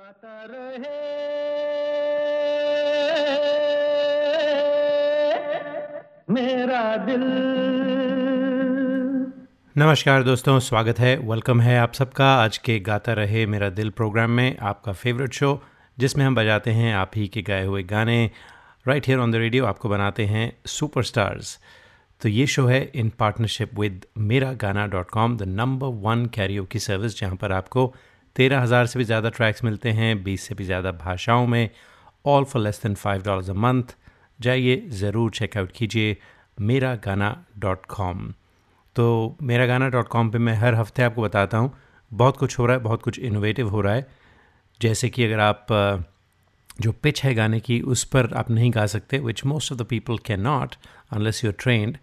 गाता रहे। मेरा दिल। नमस्कार दोस्तों, स्वागत है वेलकम है आप सबका। आज के गाता रहे मेरा दिल प्रोग्राम में आपका फेवरेट शो जिसमें हम बजाते हैं आप ही के गाए हुए गाने। Right here on the radio आपको बनाते हैं सुपरस्टार्स तो ये शो है इन partnership with Mera Gana dot com the number one karaoke की सर्विस जहाँ पर आपको तेरह हज़ार से भी ज़्यादा ट्रैक्स मिलते हैं, बीस से भी ज़्यादा भाषाओं में all for less than five dollars a month जाइए, ज़रूर चेकआउट कीजिए मेरा गाना डॉट कॉम तो मेरा गाना डॉट कॉम पर मैं हर हफ़्ते आपको बताता हूँ, बहुत कुछ हो रहा है, बहुत कुछ इनोवेटिव हो रहा है। जैसे कि अगर आप जो पिच है गाने की, उस पर आप नहीं गा सकते which most of the people can not unless you are trained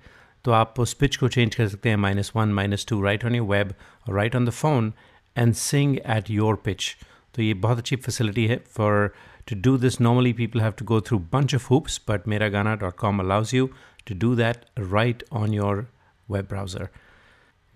तो आप उस पिच को चेंज कर सकते हैं minus one minus two right on your web और right on the phone and sing at your pitch तो ये बहुत अच्छी फैसिलिटी है for to do this normally people have to go through bunch of hoops but Mera Gana dot com allows you to do that right on your web browser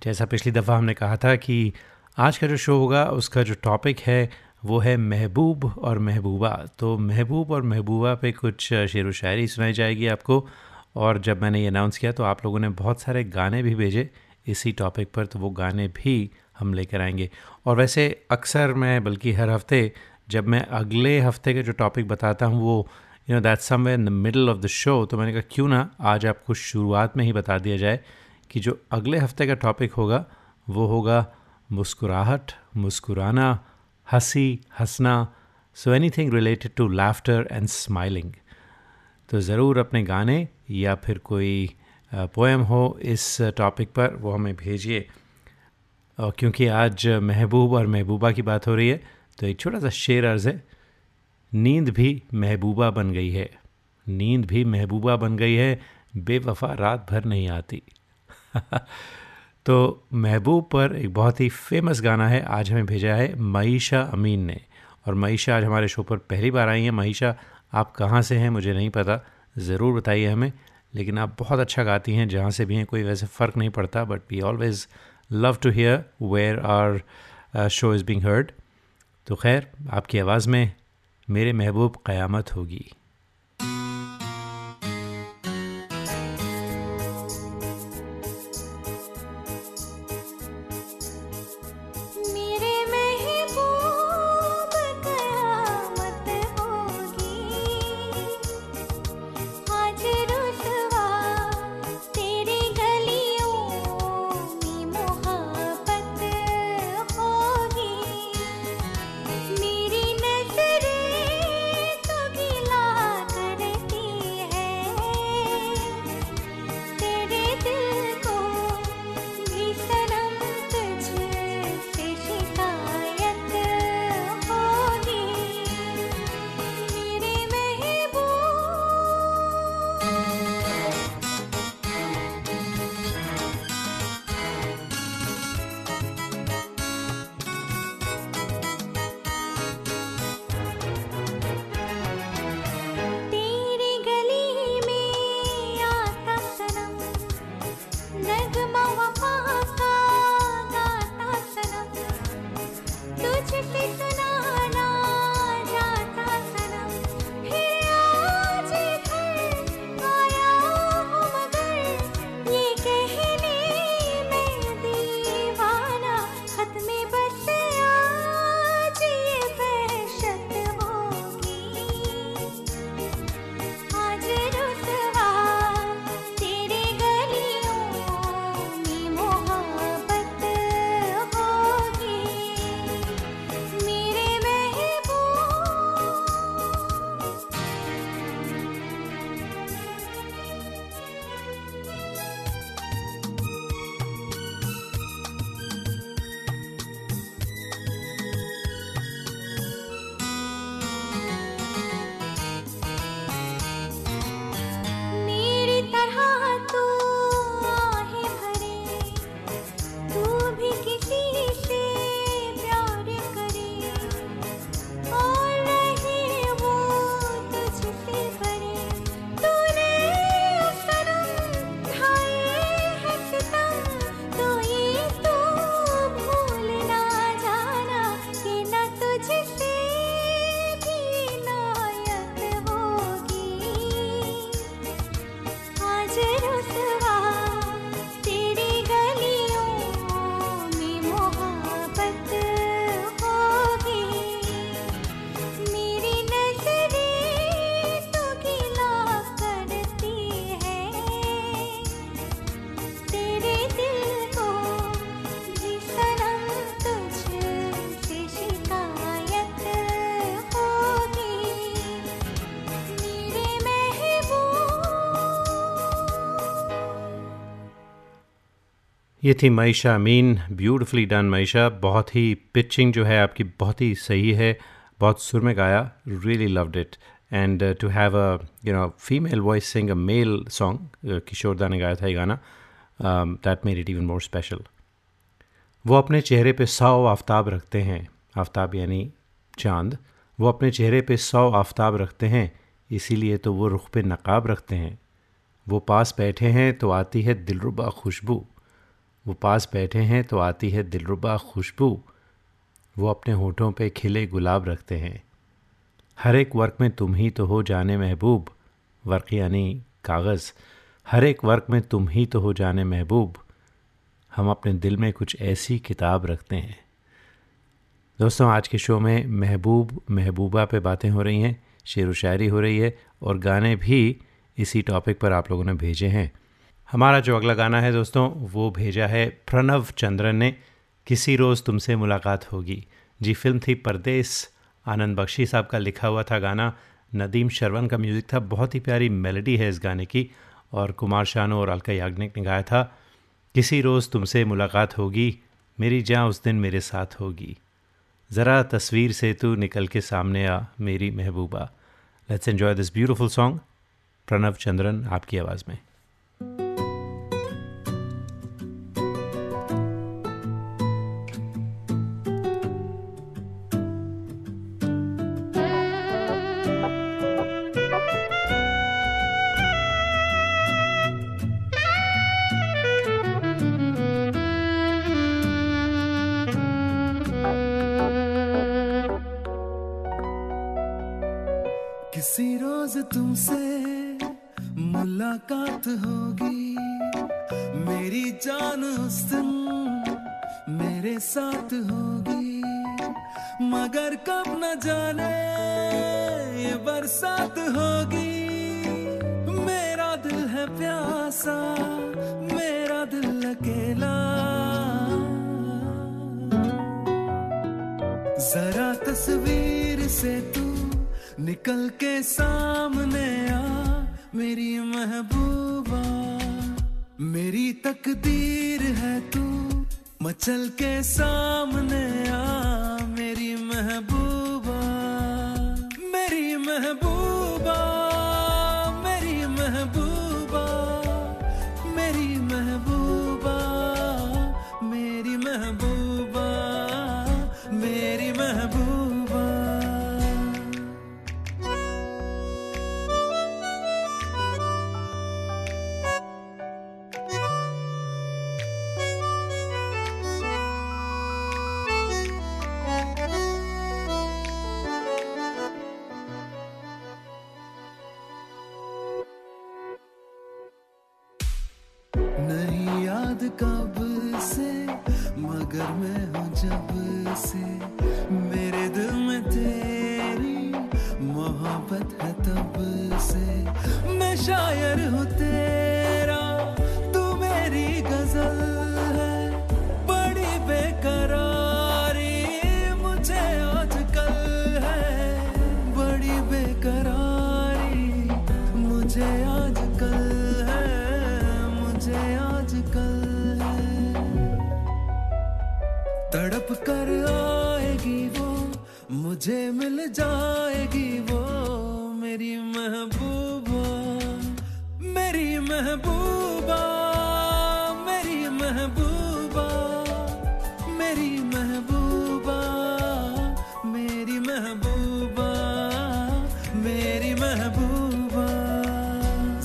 जैसा पिछली दफ़ा हमने कहा था कि आज का जो शो होगा, उसका जो टॉपिक है, वो है महबूब और महबूबा। तो महबूब और महबूबा पे कुछ शेर व शायरी सुनाई जाएगी आपको। और जब मैंने ये अनाउंस किया तो आप लोगों ने बहुत सारे गाने भी भेजे इसी टॉपिक पर तो वो गाने भी हम लेकर आएँगे। और वैसे अक्सर मैं, बल्कि हर हफ़्ते, जब मैं अगले हफ़्ते के जो टॉपिक बताता हूँ, वो you know that some in the middle of the show तो मैंने कहा, क्यों ना आज आपको शुरुआत में ही बता दिया जाए कि जो अगले हफ़्ते का टॉपिक होगा, वो होगा मुस्कुराहट, मुस्कुराना, हँसी, हंसना so anything related to laughter and smiling तो ज़रूर अपने गाने या फिर कोई पोएम हो इस टॉपिक पर, वो हमें भेजिए। और क्योंकि आज महबूब और महबूबा की बात हो रही है तो एक छोटा सा शेर अर्ज़ है, नींद भी महबूबा बन गई है। नींद भी महबूबा बन गई है, बेवफा रात भर नहीं आती। तो महबूब पर एक बहुत ही फ़ेमस गाना है, आज हमें भेजा है मईशा अमीन ने। और मईशा आज हमारे शो पर पहली बार आई हैं। मईशा, आप कहाँ से हैं मुझे नहीं पता, ज़रूर बताइए हमें, लेकिन आप बहुत अच्छा गाती हैं, जहाँ से भी हैं, कोई वैसे फ़र्क नहीं पड़ता but we always love to hear where our show is being heard तो खैर, आपकी आवाज़ में मेरे महबूब क़यामत होगी। Krishna ये थी मईशा अमीन। Beautifully done Maisha. बहुत ही पिचिंग जो है आपकी, बहुत ही सही है। बहुत सुर में गाया। Really loved it and to have a you know female voice sing a male song Kishoreda ने गाया था ये गाना that made it even more special वो अपने चेहरे पे सौ आफ्ताब रखते हैं। आफ्ताब यानी चाँद। वो अपने चेहरे पे सौ आफ्ताब रखते हैं। इसीलिए तो वो रुख पे नकाब रखते हैं। वो पास बैठे हैं तो आती है दिलरुबा खुशबू। वो पास बैठे हैं तो आती है दिलरुबा खुशबू। वो अपने होठों पे खिले गुलाब रखते हैं। हर एक वर्क में तुम ही तो हो जाने महबूब। वर्क यानी कागज़। हर एक वर्क में तुम ही तो हो जाने महबूब। हम अपने दिल में कुछ ऐसी किताब रखते हैं। दोस्तों, आज के शो में महबूब, महबूबा पे बातें हो रही हैं, शेर व शायरी हो रही है और गाने भी इसी टॉपिक पर आप लोगों ने भेजे हैं। हमारा जो अगला गाना है दोस्तों, वो भेजा है प्रणव चंद्रन ने। किसी रोज़ तुमसे मुलाकात होगी। जी, फ़िल्म थी परदेस। आनंद बख्शी साहब का लिखा हुआ था गाना। नदीम शरवन का म्यूज़िक था। बहुत ही प्यारी मेलोडी है इस गाने की। और कुमार शानू और अलका याग्निक ने गाया था। किसी रोज़ तुमसे मुलाकात होगी। मेरी जहाँ उस दिन मेरे साथ होगी। ज़रा तस्वीर से तू निकल के सामने आ, मेरी महबूबा। Let's enjoy this beautiful song Pranav Chandran, आपकी आवाज़ में। तुमसे मुलाकात होगी। मेरी जान उस दिन मेरे साथ होगी। मगर कब न जाने ये बरसात होगी। मेरा दिल है प्यासा, मेरा दिल अकेला। जरा तस्वीर से तू निकल के सामने आ, मेरी महबूबा। मेरी तकदीर है तू, मचल के सामने आ, मेरी महबूबा। मेरी महबूबा। मगर मैं हूँ जब से मेरे दिल में तेरी मोहब्बत है तब से मैं शायर हूँ तेरी तुझे मिल जाएगी वो मेरी महबूबा मेरी महबूबा मेरी महबूबा मेरी महबूबा मेरी महबूबा मेरी महबूबा।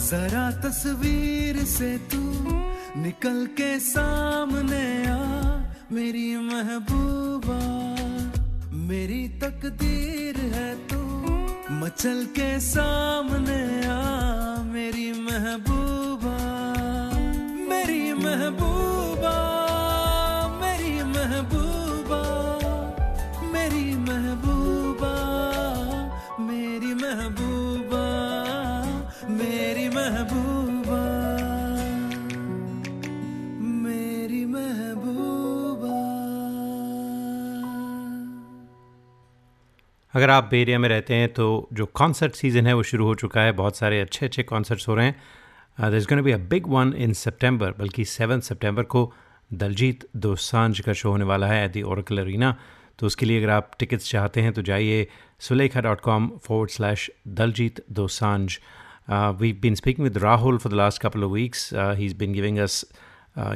जरा तस्वीर से तू निकल के सामने आ, मेरी महबूबा। मेरी तकदीर है तू। मचल के सामने आ मेरी महबूब। अगर आप एरिया में रहते हैं तो जो कॉन्सर्ट सीज़न है, वो शुरू हो चुका है। बहुत सारे अच्छे अच्छे कॉन्सर्ट्स हो रहे हैं। There is be a big one in सितंबर बल्कि सेवन सितंबर को दलजीत दोसांझ का शो होने वाला है एट दी ओरकल अरीना तो उसके लिए अगर आप टिकट्स चाहते हैं तो जाइए Sulekha dot com forward slash Daljit दो Dosanjh we been speaking with Rahul for the last couple of weeks he is been giving us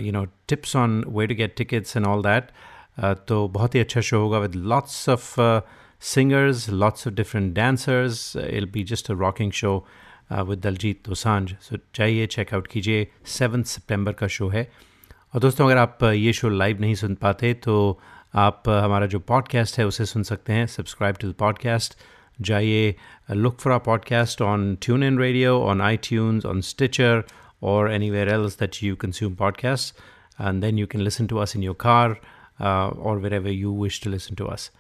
you know tips on way to get tickets and all that तो बहुत ही अच्छा show होगा with lots of singers, lots of different dancers. It'll be just a rocking show uh, with Daljit Dosanjh. So जाइए check out कीजिए seven सितंबर का show है और दोस्तों अगर आप ये शो लाइव नहीं सुन पाते तो आप हमारा जो पॉडकास्ट है उसे सुन सकते हैं सब्सक्राइब टू द पॉडकास्ट जाइए look for our podcast on TuneIn radio on iTunes on Stitcher और anywhere else that you consume podcast and then you can listen to us in your car और wherever you wish to listen to us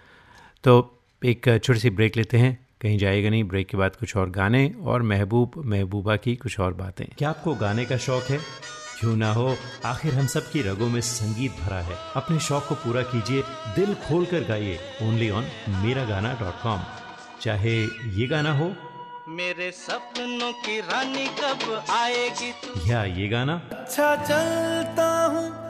तो एक छोटी सी break लेते हैं। कहीं जाएगा नहीं ब्रेक के बाद कुछ और गाने और महबूब महबूबा की कुछ और बातें। क्या आपको गाने का शौक है? क्यों ना हो आखिर हम सब की रगों में संगीत भरा है। अपने शौक को पूरा कीजिए दिल खोल कर गाइए। ओनली ऑन मेरा गाना डॉट कॉम चाहे ये गाना हो। मेरे सपनों की रानी कब आएगी? या ये गाना। अच्छा चलता हूँ।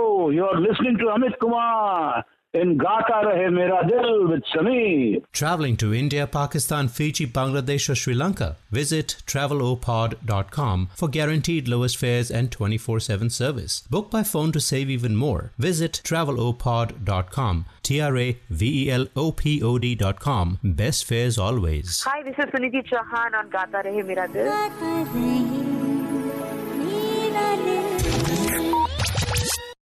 you're listening to Amit Kumar in Gata Rahe Mera Dil with Sameer. Traveling to India, Pakistan, Fiji, Bangladesh, or Sri Lanka? Visit travelopod.com for guaranteed lowest fares and 24 7 service. Book by phone to save even more. Visit travelopod.com. T R A V E L O P O D.com. Best fares always. Hi, this is Suniti Chauhan on Gata Rahe Mera Dil.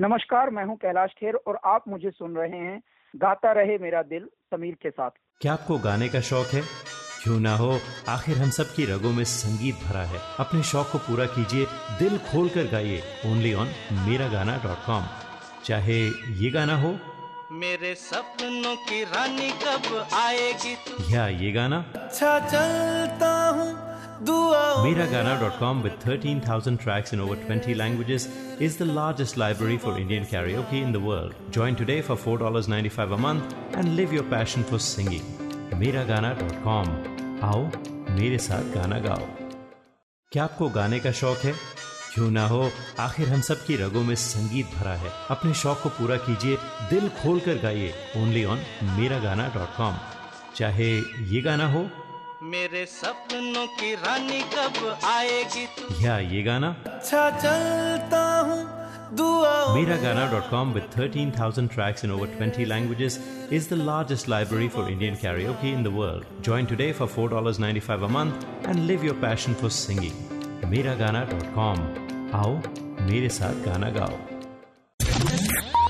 नमस्कार मैं हूँ कैलाश खेर और आप मुझे सुन रहे हैं गाता रहे मेरा दिल समीर के साथ। क्या आपको गाने का शौक है? क्यों ना हो? आखिर हम सब की रगों में संगीत भरा है। अपने शौक को पूरा कीजिए दिल खोल कर गाइए। ओनली ऑन मेरा गाना डॉट कॉम। चाहे ये गाना हो। मेरे सपनों की रानी कब आएगी? या ये गाना। अच्छा चलता हूँ। Com with 13,000 tracks in over 20 languages is the largest library for Indian karaoke in the world. Join today for $4.95 a month and live your passion for singing. Miragana.com. आओ मेरे साथ गाना गाओ क्या आपको गाने का शौक है क्यों ना हो आखिर हम सब की रगों में संगीत भरा है अपने शौक को पूरा कीजिए दिल खोल कर गाइए ओनली ऑन मेरा गाना डॉट कॉम चाहे ये गाना हो मेरे सपनों की रानी कब आएगी तू या ये गाना अच्छा चलता हूँ Miragana.com with 13,000 tracks in over 20 languages is the largest library for Indian karaoke in the world. Join today for $4.95 a month and live your passion for singing. Miragana.com. आओ मेरे साथ गाना गाओ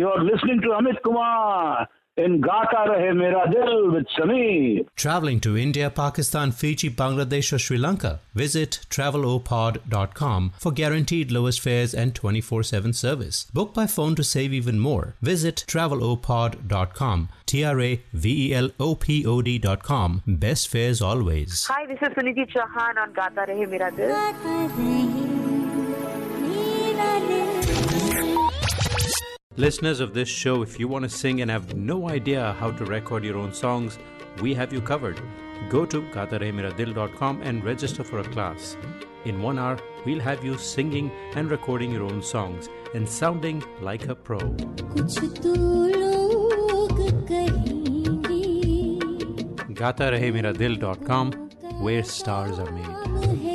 you're listening to Amit Kumar in Gata Rahe Mera Dil with Sameer. Traveling to India, Pakistan, Fiji, Bangladesh, or Sri Lanka? Visit travelopod.com for guaranteed lowest fares and 24 7 service. Book by phone to save even more. Visit travelopod.com. T R A V E L O P O D.com. Best fares always. Hi, this is Suniti Chauhan on Gata Rahe Mera Dil. Listeners of this show, if you want to sing and have no idea how to record your own songs, we have you covered. Go to gataremiradil.com and register for a class. In one hour, we'll have you singing and recording your own songs and sounding like a pro. GataRaheMeraDil.com, where stars are made.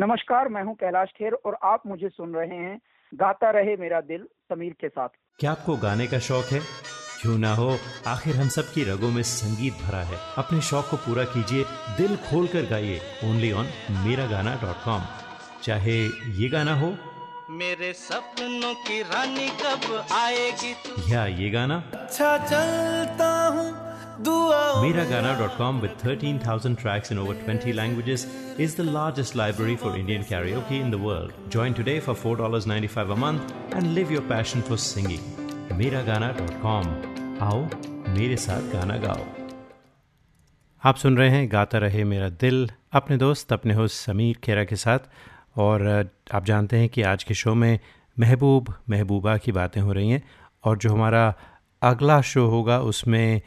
नमस्कार मैं हूँ कैलाश खेर और आप मुझे सुन रहे हैं गाता रहे मेरा दिल समीर के साथ। क्या आपको गाने का शौक है? क्यों ना हो आखिर हम सब की रगों में संगीत भरा है। अपने शौक को पूरा कीजिए दिल खोल कर गाइए। ओनली ऑन मेरा गाना डॉट कॉम। चाहे ये गाना हो। मेरे सपनों की रानी कब आएगी? या ये गाना। अच्छा चलता हूँ। Com with 13,000 tracks in over 20 languages is the largest library for Indian karaoke in the world. Join today for $4.95 a month and live your passion for singing. Miragana.com. आओ मेरे साथ गाना गाओ आप सुन रहे हैं गाता रहे मेरा दिल अपने दोस्त अपने होस्ट समीर खेरा के साथ और आप जानते हैं कि आज के शो में महबूब महबूबा की बातें हो रही हैं और जो हमारा अगला शो होगा उसमें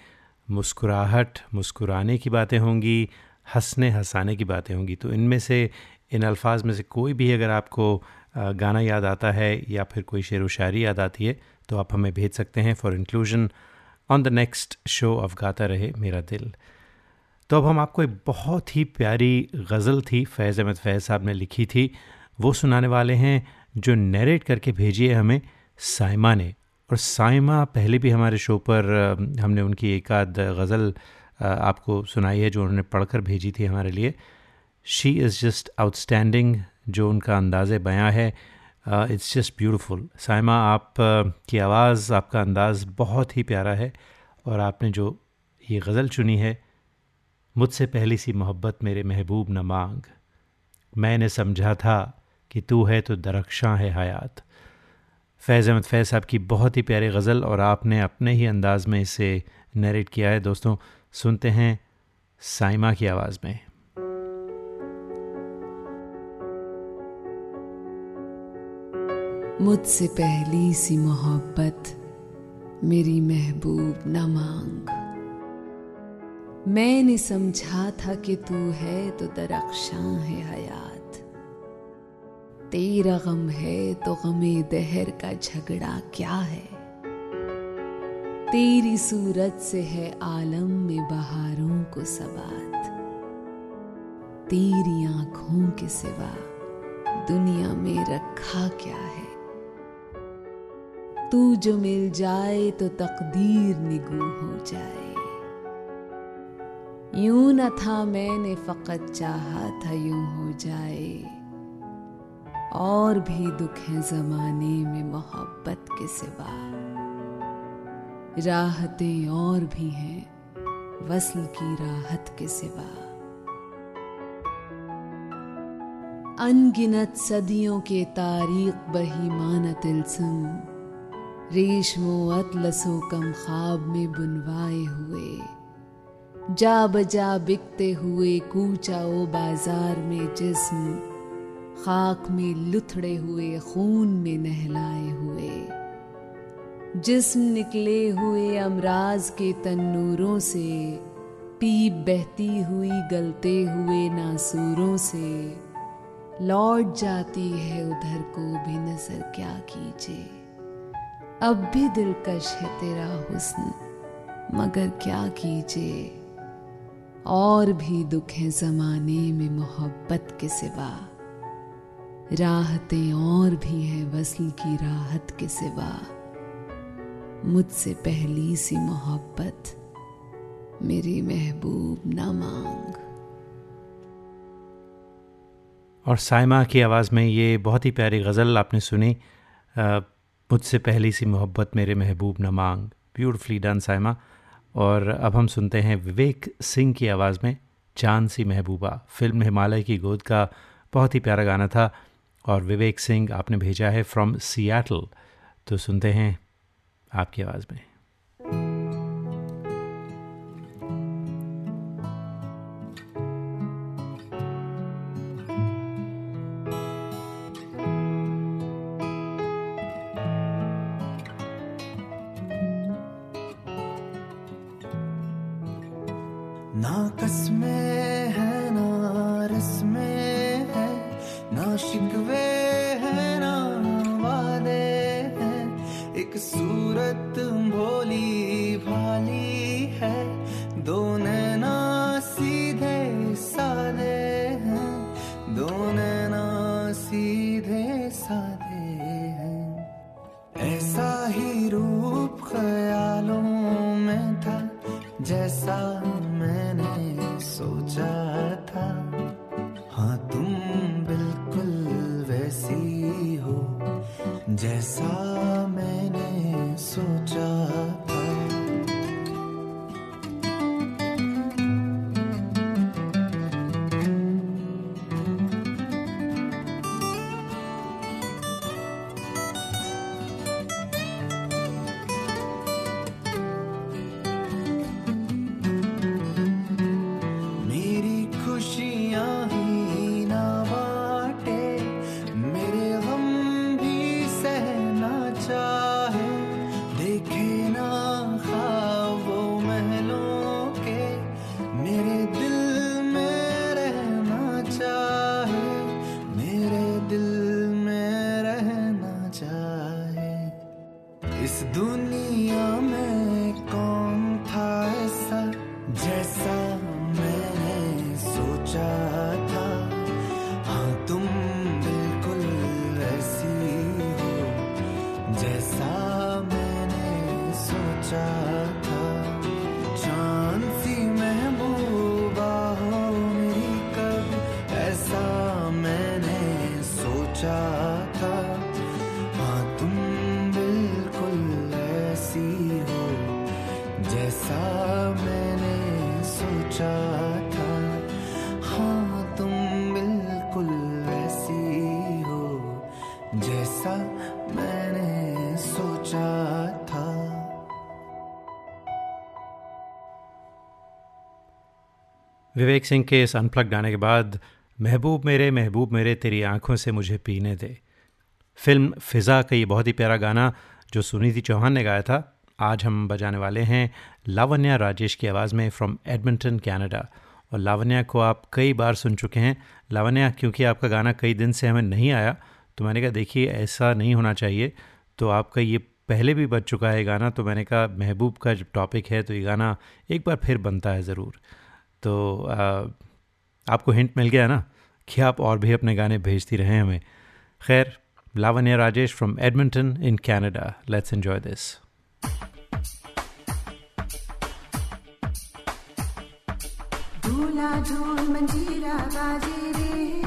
मुस्कुराहट, मुस्कुराने की बातें होंगी, हंसने, हंसाने की बातें होंगी। तो इनमें से, इन अल्फाज में से कोई भी अगर आपको गाना याद आता है या फिर कोई शेर व शायरी याद आती है तो आप हमें भेज सकते हैं for inclusion on the next show of Gaata Rahe Mera दिल तो अब हम आपको एक बहुत ही प्यारी गज़ल थी, फैज़ अहमद फैज़ साहब ने लिखी थी। वो सुनाने वाले हैं जो नरेट करके भेजी है हमें, साइमा ने। और साइमा पहले भी हमारे शो पर हमने उनकी एक आध गज़ल आपको सुनाई है जो उन्होंने पढ़कर भेजी थी हमारे लिए। शी इज़ जस्ट आउटस्टैंडिंग जो उनका अंदाज़ बयां है। इट्स जस्ट ब्यूटीफुल साइमा, आप की आवाज़, आपका अंदाज़ बहुत ही प्यारा है और आपने जो ये गज़ल चुनी है, मुझसे पहली सी मोहब्बत मेरे महबूब न मांग। मैंने समझा था कि तू है तो दरख्शां है हयात। फैज़ अहमद फैज़ साहब की बहुत ही प्यारी गज़ल और आपने अपने ही अंदाज़ में इसे नरेट किया है। दोस्तों, सुनते हैं साइमा की आवाज़ में। मुझसे पहली सी मोहब्बत, मेरी महबूब न मांग। मैंने समझा था कि तू है तो दरख्शां है हयात। तेरा गम है तो गमे दहर का झगड़ा क्या है? तेरी सूरत से है आलम में बहारों को सबात तेरी आँखों के सिवा दुनिया में रखा क्या है? तू जो मिल जाए तो तकदीर निगू हो जाए। यूँ न था मैंने फकत चाहा था यूँ हो जाए। और भी दुख है जमाने में मोहब्बत के सिवा। राहतें और भी हैं वसल की राहत के सिवा। अनगिनत सदियों के तारीख बही माना तिलसम रेशमो अतलसो कम ख्वाब में बुनवाए हुए। जा बजा बिकते हुए कूचा ओ बाज़ार में जिस्म खाक में लुथड़े हुए, खून में नहलाए हुए। जिस्म निकले हुए अमराज के तन्नूरों से, पीप बहती हुई गलते हुए नासूरों से, लौट जाती है उधर को भी नज़र, क्या कीजिए? अब भी दिलकश है तेरा हुस्न, मगर क्या कीजिए? और भी दुख है जमाने में मोहब्बत के सिवा। राहतें और भी हैं वसल की राहत के सिवा। मुझसे पहली सी मोहब्बत मेरी महबूब न मांग। और साइमा की आवाज़ में ये बहुत ही प्यारी गज़ल आपने सुनी मुझसे पहली सी मोहब्बत मेरे महबूब न मांग। Beautifully done Saima. और अब हम सुनते हैं विवेक सिंह की आवाज़ में चाँद सी महबूबा, फ़िल्म हिमालय की गोद का बहुत ही प्यारा गाना था। और विवेक सिंह आपने भेजा है फ्रॉम सियाटल तो सुनते हैं आपकी आवाज़ में। विवेक सिंह के इस अनप्लग गाने के बाद, महबूब मेरे महबूब मेरे तेरी आँखों से मुझे पीने दे। फ़िल्म फ़िज़ा का ये बहुत ही प्यारा गाना, जो सुनीति चौहान ने गाया था, आज हम बजाने वाले हैं लावण्या राजेश की आवाज़ में फ्रॉम एडमिंटन कनाडा और लावण्या को आप कई बार सुन चुके हैं। लावण्या, क्योंकि आपका गाना कई दिन से हमें नहीं आया तो मैंने कहा, देखिए, ऐसा नहीं होना चाहिए। तो आपका ये पहले भी बज चुका है गाना तो मैंने कहा, महबूब का जब टॉपिक है तो ये गाना एक बार फिर बनता है ज़रूर। तो आपको हिंट मिल गया ना कि आप और भी अपने गाने भेजती रहें हमें। खैर, Lavanya Rajesh from Edmonton in Canada let's enjoy this झूला झूल मंजीरा बाजे रे।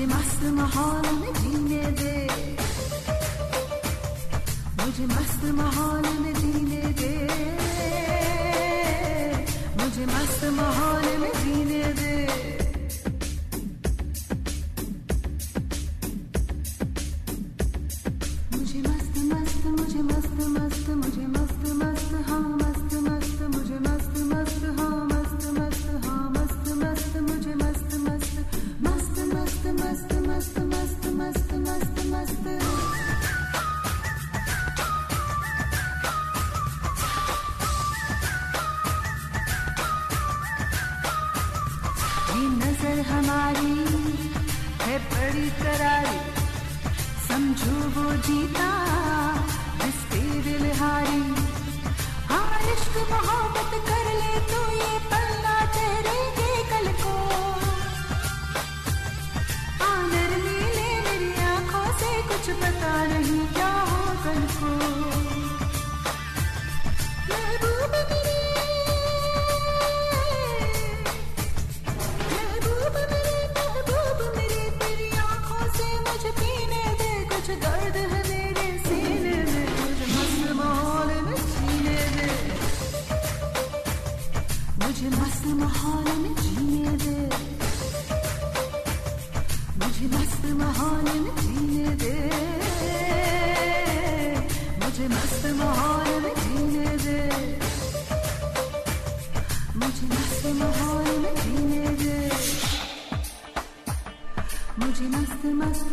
मुझे मस्त माहौल में जीने दे। मुझे मस्त माहौल में जीने दे। मुझे मस्त माहौल में जीने दे।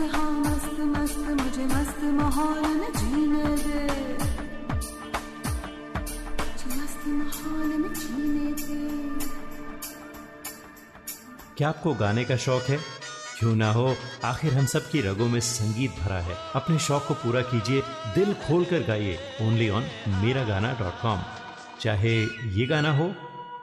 हाँ मस्त मस्त, मुझे मस्त माहौल में जीने दे। मस्त माहौल में जीने दे। क्या आपको गाने का शौक है? क्यों ना हो? आखिर हम सब की रगों में संगीत भरा है। अपने शौक को पूरा कीजिए, दिल खोल कर गाइए। ओनली ऑन मेरा गाना डॉट कॉम चाहे ये गाना हो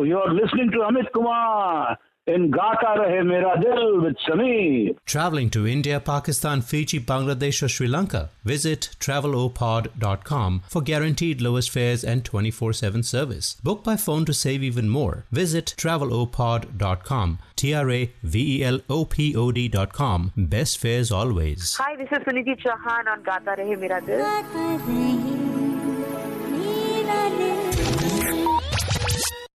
you're listening to Amit Kumar in Gata Rahe Mera Dil with Sameer. Traveling to India, Pakistan, Fiji, Bangladesh, or Sri Lanka? Visit travelopod.com for guaranteed lowest fares and 24 7 service. Book by phone to save even more. Visit travelopod.com. T R A V E L O P O D.com. Best fares always. Hi, this is Suniti Chauhan on Gata Rahe Mera Dil.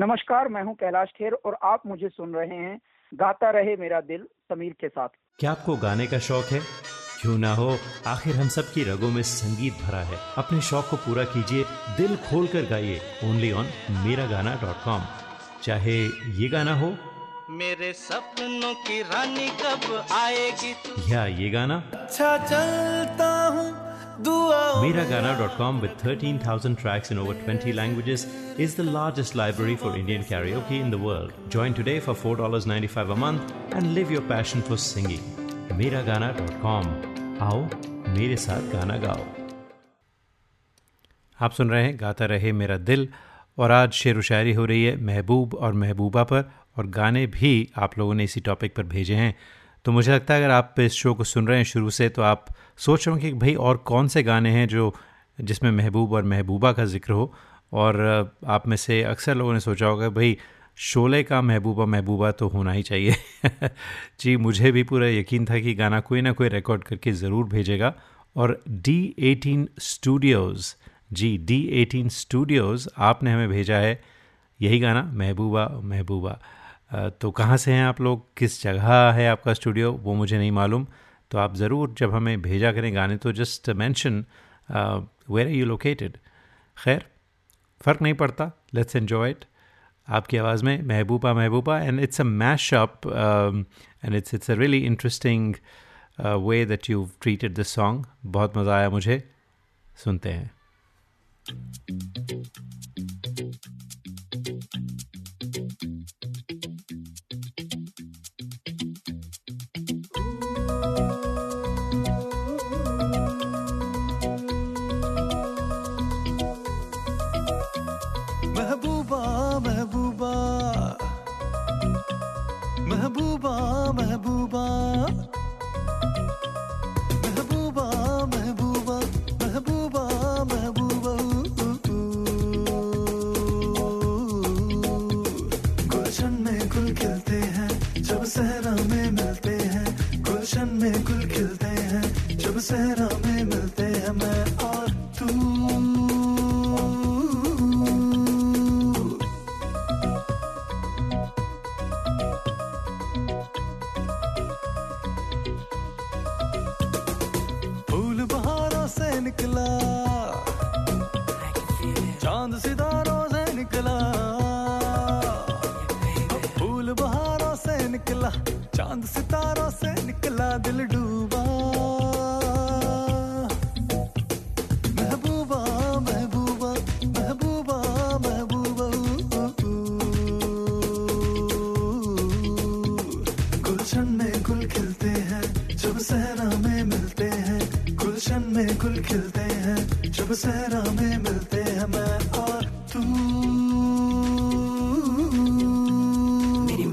नमस्कार मैं हूँ कैलाश खेर और आप मुझे सुन रहे हैं गाता रहे मेरा दिल समीर के साथ। क्या आपको गाने का शौक है? क्यों ना हो? आखिर हम सब की रगों में संगीत भरा है। अपने शौक को पूरा कीजिए दिल खोल कर गाइए। ओनली ऑन मेरा गाना डॉट कॉम चाहे ये गाना हो। मेरे सपनों की रानी कब आएगी? या ये गाना। अच्छा चलता Miragana.com with 13,000 tracks in over 20 languages is the largest library for Indian karaoke in the world. Join today for $4.95 a month and live your passion for singing. Miragana.com. आओ मेरे साथ गाना गाओ आप सुन रहे हैं गाता रहे मेरा दिल और आज शेर शायरी हो रही है महबूब और महबूबा पर और गाने भी आप लोगों ने इसी टॉपिक पर भेजे हैं तो मुझे लगता है अगर आप इस शो को सुन रहे हैं शुरू से तो आप सोच रहा हूँ कि भाई और कौन से गाने हैं जो, जिसमें महबूब और महबूबा का ज़िक्र हो? और आप में से अक्सर लोगों ने सोचा होगा, भाई, शोले का महबूबा महबूबा तो होना ही चाहिए। जी, मुझे भी पूरा यकीन था कि गाना कोई ना कोई रिकॉर्ड करके ज़रूर भेजेगा। और D eighteen studios ji D eighteen studios आपने हमें भेजा है यही गाना, महबूबा महबूबा। तो कहाँ से हैं आप लोग? किस जगह है आपका स्टूडियो वो मुझे नहीं मालूम। तो आप ज़रूर जब हमें भेजा करें गाने तो just mention where are you located खैर, फ़र्क नहीं पड़ता लेट्स एन्जॉय इट आपकी आवाज़ में महबूबा महबूबा and it's a mash up and it's it's a really interesting way that you treated this song बहुत मज़ा आया मुझे। सुनते हैं।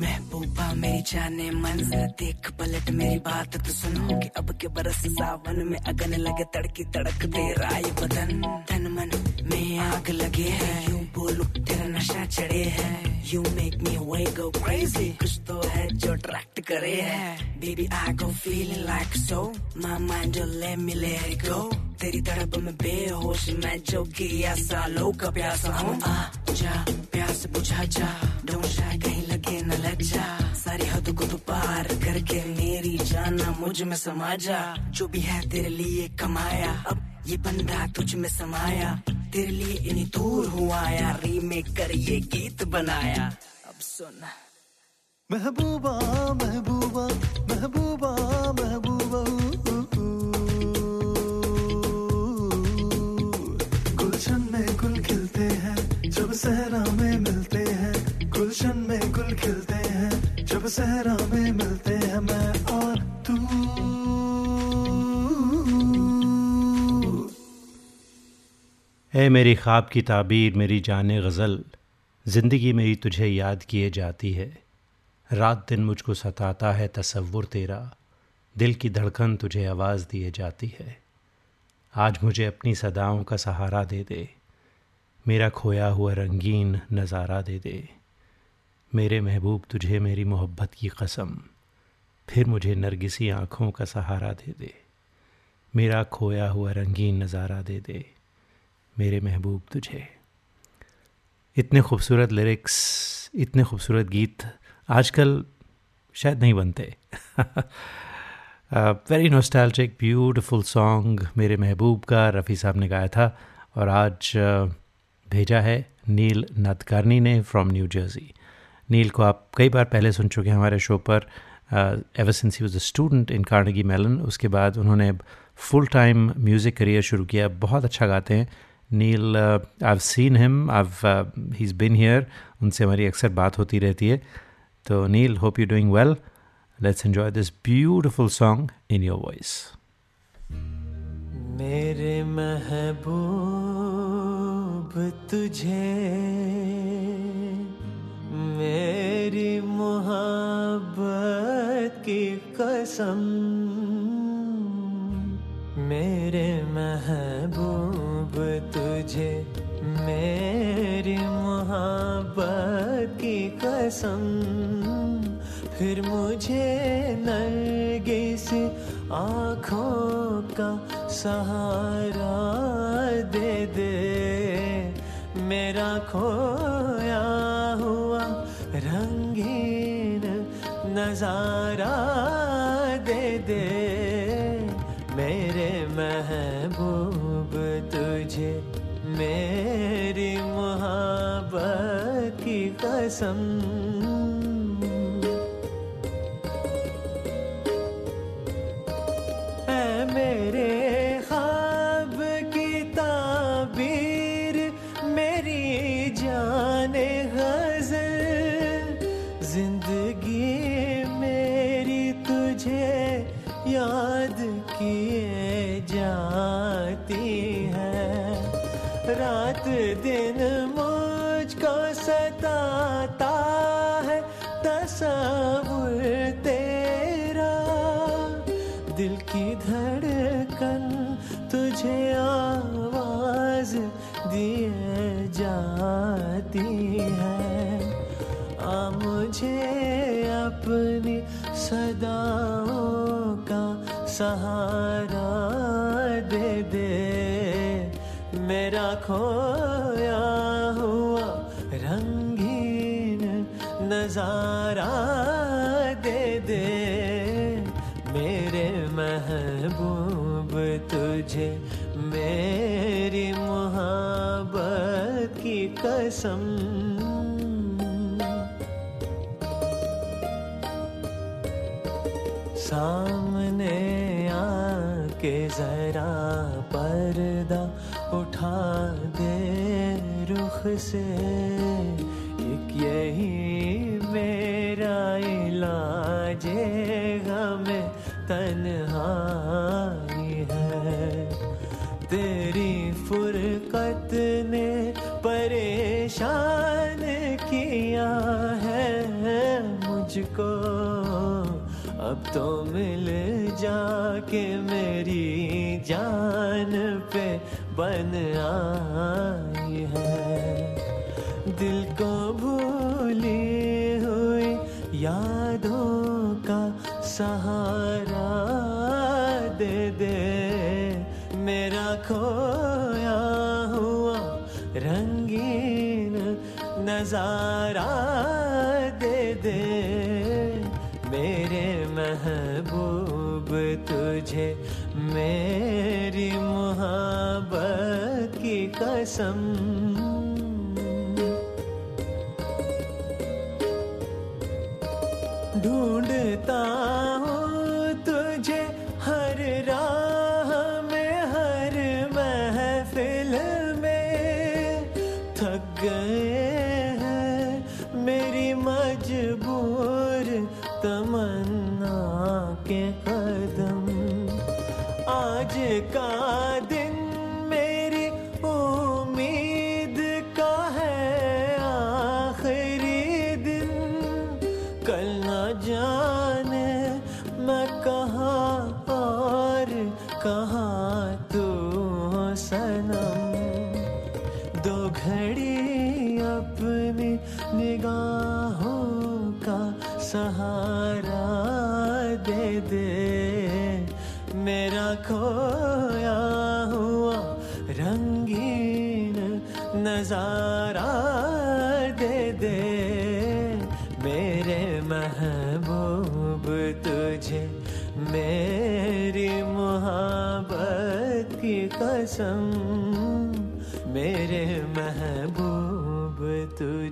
महबूबा, मेरी जाने मंजर देख पलट मेरी बात तो सुनो कि अब के बरस सावन में अगन लगे तड़की तड़क दे राय बदन। तन मन में आग लगे है, यूँ बोलू तेरा नशा चढ़े है, you make me way go crazy कुछ तो है जो अट्रैक्ट करे है। Baby I go feeling like so my mind जो ले मी लेट गो तेरी तड़प में बेहोश, मैं जोगिया सालों का प्यासा हूँ। आ जा, प्यास बुझा जा, डोंट शाय, कहीं लगे न लग जा सारी हद को तू पार करके मेरी जाना मुझमें समा जा जो भी है तेरे लिए कमाया, अब ये बंदा तुझ में समाया। तेरे लिए इन्हीं दूर हुआ या रीमेक कर ये गीत बनाया। अब सुन। महबूबा महबूबा महबूबा महबूबा। सहरा में मिलते हैं, गुलशन में गुल खिलते हैं, जब सहरा में मिलते हैं मैं और तू। ए मेरी ख्वाब की ताबीर, मेरी जान गज़ल, ज़िंदगी मेरी तुझे याद किए जाती है। रात दिन मुझको सताता है तसव्वुर तेरा, दिल की धड़कन तुझे आवाज़ दिए जाती है। आज मुझे अपनी सदाओं का सहारा दे दे। मेरा खोया हुआ रंगीन नज़ारा दे दे। मेरे महबूब तुझे मेरी मोहब्बत की कसम। फिर मुझे नरगिसी आँखों का सहारा दे दे। मेरा खोया हुआ रंगीन नज़ारा दे दे। मेरे महबूब तुझे। इतने खूबसूरत लिरिक्स इतने खूबसूरत गीत आजकल शायद नहीं बनते। वेरी नोस्टैल्जिक ब्यूटीफुल सॉन्ग मेरे महबूब का रफ़ी साहब ने गाया था। और आज uh, भेजा है नील नदकारनी ने फ्रॉम न्यू जर्सी नील को आप कई बार पहले सुन चुके हैं हमारे शो पर। Ever since he was a student in Carnegie Mellon उसके बाद उन्होंने फुल टाइम म्यूज़िक करियर शुरू किया। बहुत अच्छा गाते हैं। Neel I seen him I he is been here उनसे हमारी अक्सर बात होती रहती है। तो Neel hope you doing well let's enjoy this beautiful song in your voice मेरे महबूब तुझे मेरी मोहब्बत की कसम, मेरे महबूब तुझे मेरी मोहब्बत की कसम, फिर मुझे नरगिस आँखों का सहारा दे दे। मेरा खोया हुआ रंगीन नज़ारा दे दे। मेरे महबूब तुझे मेरी मुहब्बत की कसम। याद किए जाती है। रात दिन मुझको सताता है तस्वुर तेरा। दिल की धड़कन तुझे आवाज़ दिए जाती है। आ मुझे अपनी सदाओं का सहारा दे दे। मेरा खोया हुआ रंगीन नज़ारा दे दे। मेरे महबूब, तुझे मेरी मोहब्बत की कसम आके जरा पर्दा उठा दे रुख से। एक यही मेरा इलाज हमें तन्हाई है। तेरी फुरकत ने परेशान किया है मुझको। अब तो मिल जाके मेरी जान पे बन आई है। दिल को भूली हुई यादों का सहारा दे दे। मेरा खोया हुआ रंगीन नज़ारा दे दे। मेरे महबूब तुझे मेरी मोहब्बत की कसम। ढूंढता हूँ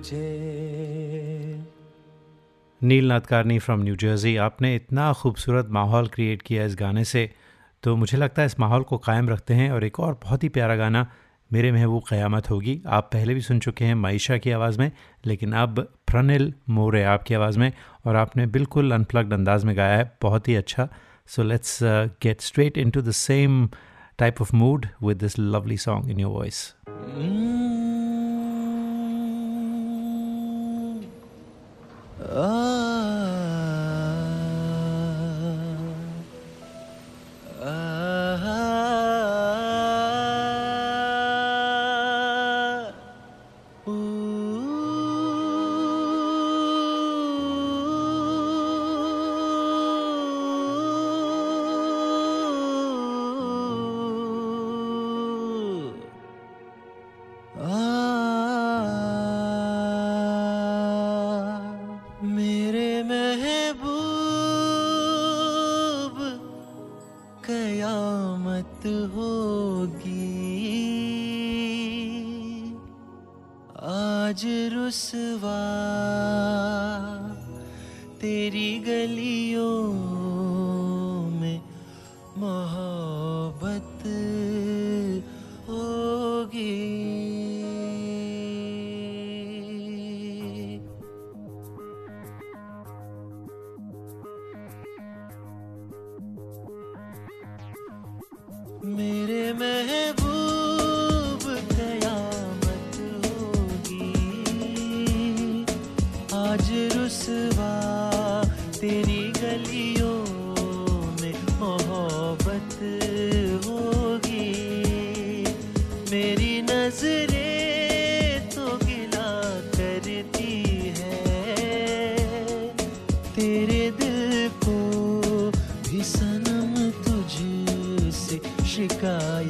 तुझे। Neel Nadkarni from New Jersey आपने इतना खूबसूरत माहौल क्रिएट किया इस गाने से तो मुझे लगता है इस माहौल को कायम रखते हैं और एक और बहुत ही प्यारा गाना मेरे महबूब क़यामत होगी। आप पहले भी सुन चुके हैं माइशा की आवाज़ में लेकिन अब प्रनिल मोरे आपकी आवाज़ में और आपने बिल्कुल अनप्लग्ड अंदाज में गाया है बहुत ही अच्छा। So let's get straight into the same type of mood with this lovely song in your voice मेरे तेरे दिल को भी सनम तुझसे शिकायत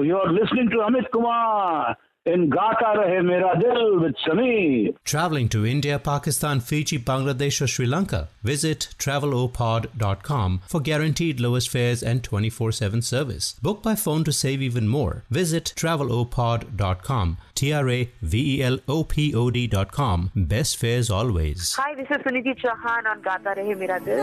you're listening to Amit Kumar in Gata Rahe Mera Dil with Sameer. Traveling to India, Pakistan, Fiji, Bangladesh, or Sri Lanka? Visit travelopod.com for guaranteed lowest fares and 24 7 service. Book by phone to save even more. Visit travelopod.com. T R A V E L O P O D.com. Best fares always. Hi, this is Suniti Chauhan on Gata Rahe Mera Dil.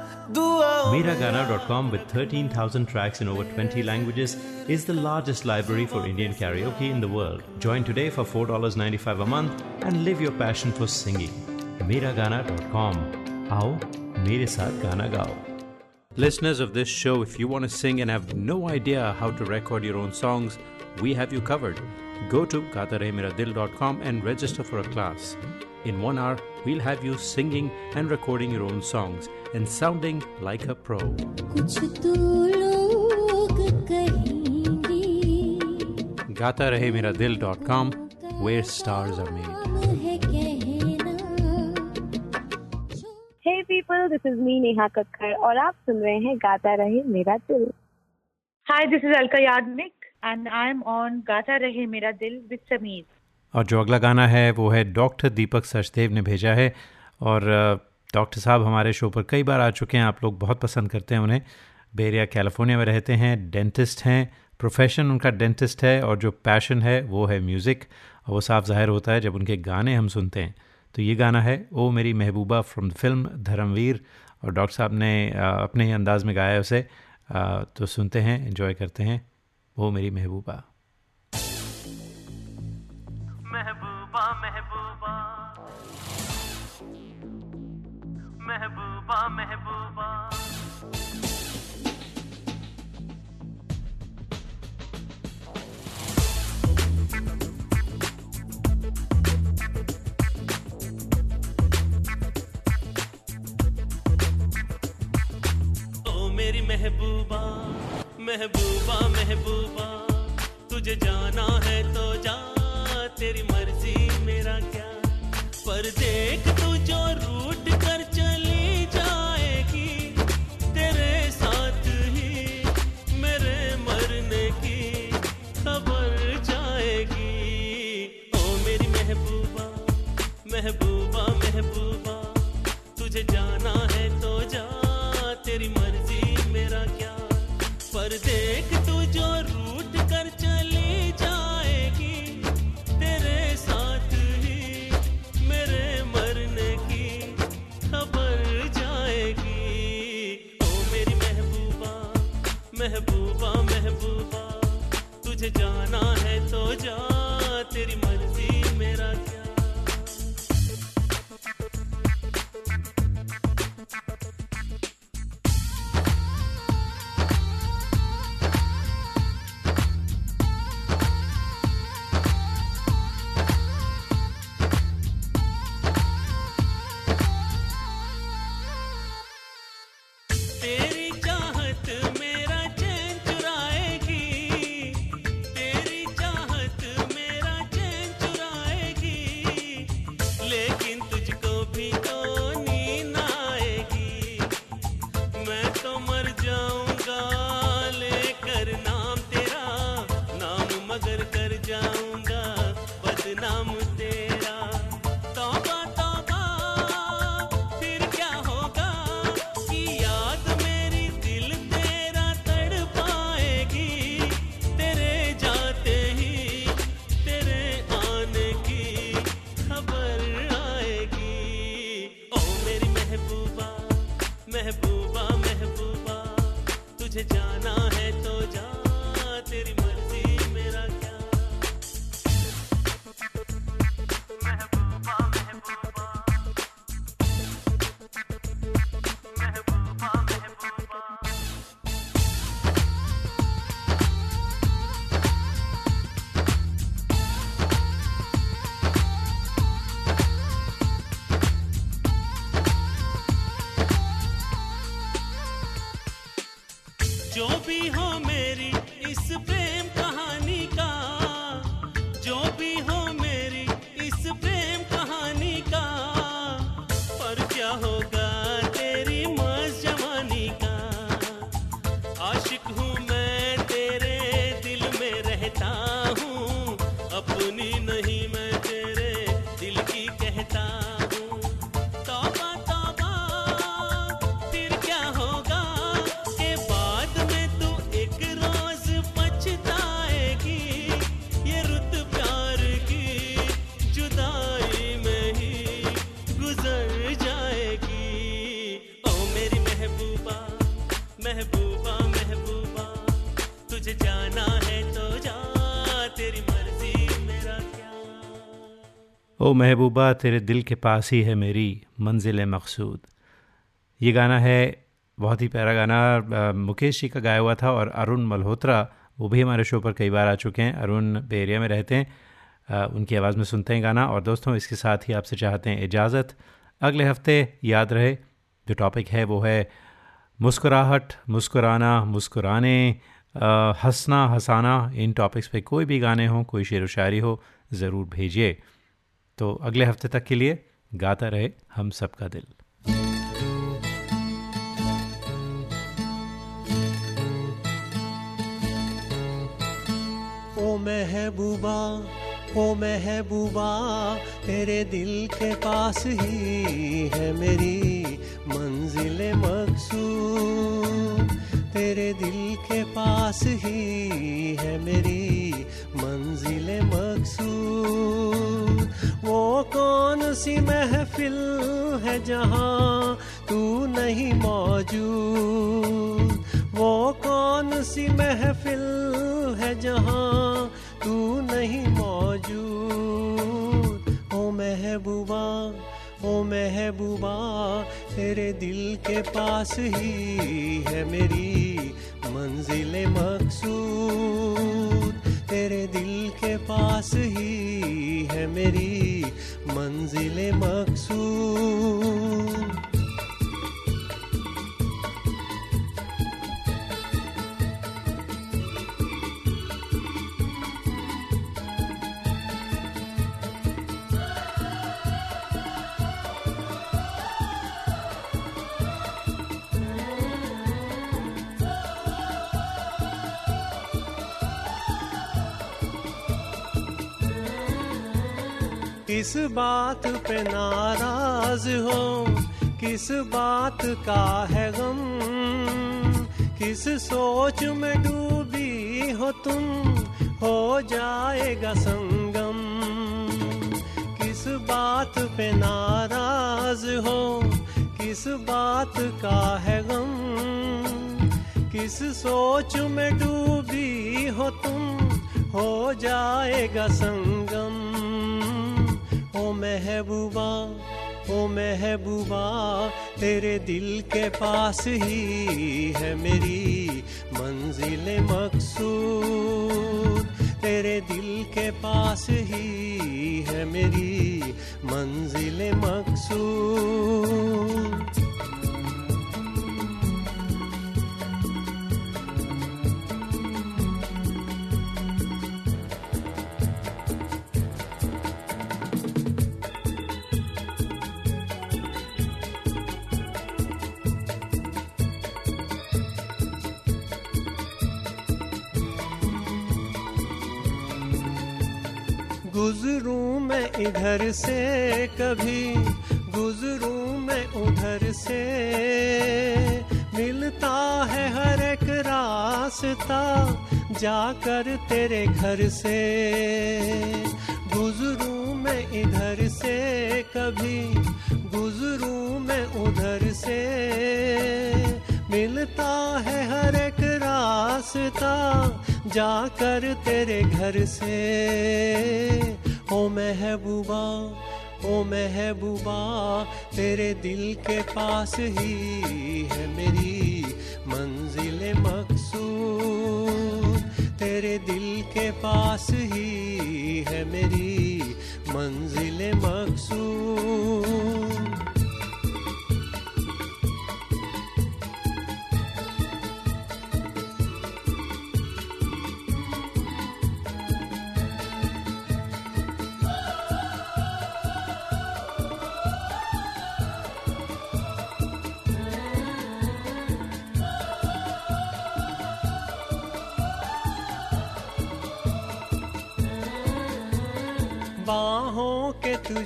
Miragana.com, with 13,000 tracks in over 20 languages, is the largest library for Indian karaoke in the world. Join today for $4.95 a month and live your passion for singing. Miragana.com. How? Mere Saath Gana Gao. Listeners of this show, if you want to sing and have no idea how to record your own songs, we have you covered. Go to gataremiradil.com and register for a class. In one hour, we'll have you singing and recording your own songs and sounding like a pro. कुछ तो लोग कहेंगे gatarehmeradil.com where stars are made. हम है कहना Hey people, this is me Neha Kakkar और आप सुन रहे हैं गाता रहे मेरा दिल Hi, this is Alka Yagnik and I'm on Gata Rahe Mera Dil with Sameer. और जो अगला गाना है वो है डॉक्टर दीपक सचदेव ने भेजा है। और डॉक्टर साहब हमारे शो पर कई बार आ चुके हैं, आप लोग बहुत पसंद करते हैं उन्हें। बेरिया कैलिफ़ोर्निया में रहते हैं, डेंटिस्ट हैं, प्रोफेशन उनका डेंटिस्ट है और जो पैशन है वो है म्यूज़िक। और वो साफ़ ज़ाहिर होता है जब उनके गाने हम सुनते हैं। तो ये गाना है, ओ मेरी महबूबा फ्रॉम द फ़िल्म धर्मवीर। और डॉक्टर साहब ने अपने ही अंदाज में गाया है उसे। तो सुनते हैं इन्जॉय करते हैं, ओ मेरी महबूबा। महबूबा महबूबा। महबूबा महबूबा। मेरी महबूबा महबूबा महबूबा तुझे जाना है तो जा। तेरी मर्ज़ी मेरा क्या? पर देख तू जो रूट तुझे जाना है तो जा। महबूबा, तेरे दिल के पास ही है मेरी मंजिल मकसूद। ये गाना है, बहुत ही प्यारा गाना मुकेश जी का गाया हुआ था और अरुण मल्होत्रा, वो भी हमारे शो पर कई बार आ चुके हैं। अरुण बे एरिया में रहते हैं। उनकी आवाज़ में सुनते हैं गाना और दोस्तों, इसके साथ ही आपसे चाहते हैं इजाज़त। अगले हफ़्ते याद रहे, जो टॉपिक है वो है मुस्कुराहट, मुस्कुराना, मुस्कुराने हंसना, हंसाना। इन टॉपिक्स पे कोई भी गाने हों, कोई शेर व शायरी हो, ज़रूर भेजिए। तो अगले हफ़्ते तक के लिए गाता रहे हम सबका दिल। ओ महबूबा ओ महबूबा, तेरे दिल के पास ही है मेरी मंजिल मकसूद। तेरे दिल के पास ही है मेरी मंजिल मकसूद। वो कौन सी महफिल है जहाँ तू नहीं मौजूद? वो कौन सी महफिल है जहाँ तू नहीं मौजूद? ओ महबूबा ओ महबूबा, तेरे दिल के पास ही है मेरी मंजिल मकसूद। तेरे दिल के पास ही है मेरी मंजिल मकसूद। किस बात पे नाराज़ हो? किस बात का है गम? किस सोच में डूबी हो तुम? हो जाएगा संगम। किस बात पे नाराज़ हो? किस बात का है गम? किस सोच में डूबी हो तुम? हो जाएगा संगम। ओ महबूबा ओ महबूबा, तेरे दिल के पास ही है मेरी मंजिल मकसूद। तेरे दिल के पास ही है मेरी मंजिल मकसूद। गुजरूं मैं इधर से कभी, गुजरूं मैं उधर से। मिलता है हर एक रास्ता जाकर तेरे घर से। गुजरूं मैं इधर से कभी, गुजरूं मैं उधर से। मिलता है हर एक रास्ता जाकर तेरे घर से। ओ महबूबा ओ महबूबा, तेरे दिल के पास ही है मेरी मंजिल मकसूद। तेरे दिल के पास ही है मेरी मंजिल मकसूद।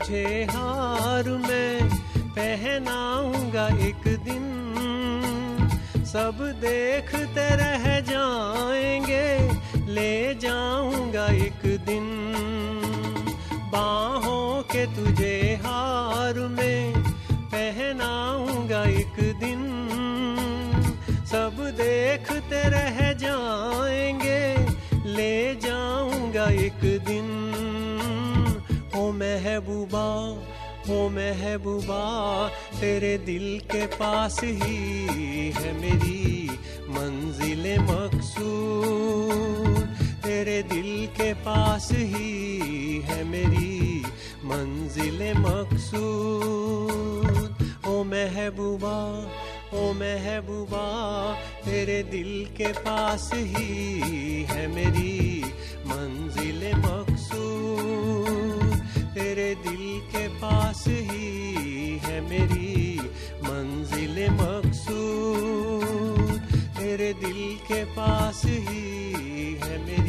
तुझे हार मैं पहनाऊँगा एक दिन। सब देखते रह जाएँगे ले जाऊँगा एक ओ महबूबा, तेरे दिल के पास ही है मेरी मंजिल मकसूद। तेरे दिल के पास ही है मेरी मंजिल मकसूद। ओ महबूबा ओ महबूबा, तेरे दिल के पास ही है मेरी मंजिल मकसूद। तेरे दिल के पास ही है मेरी मंजिल मकसूद। तेरे दिल के पास ही है मेरी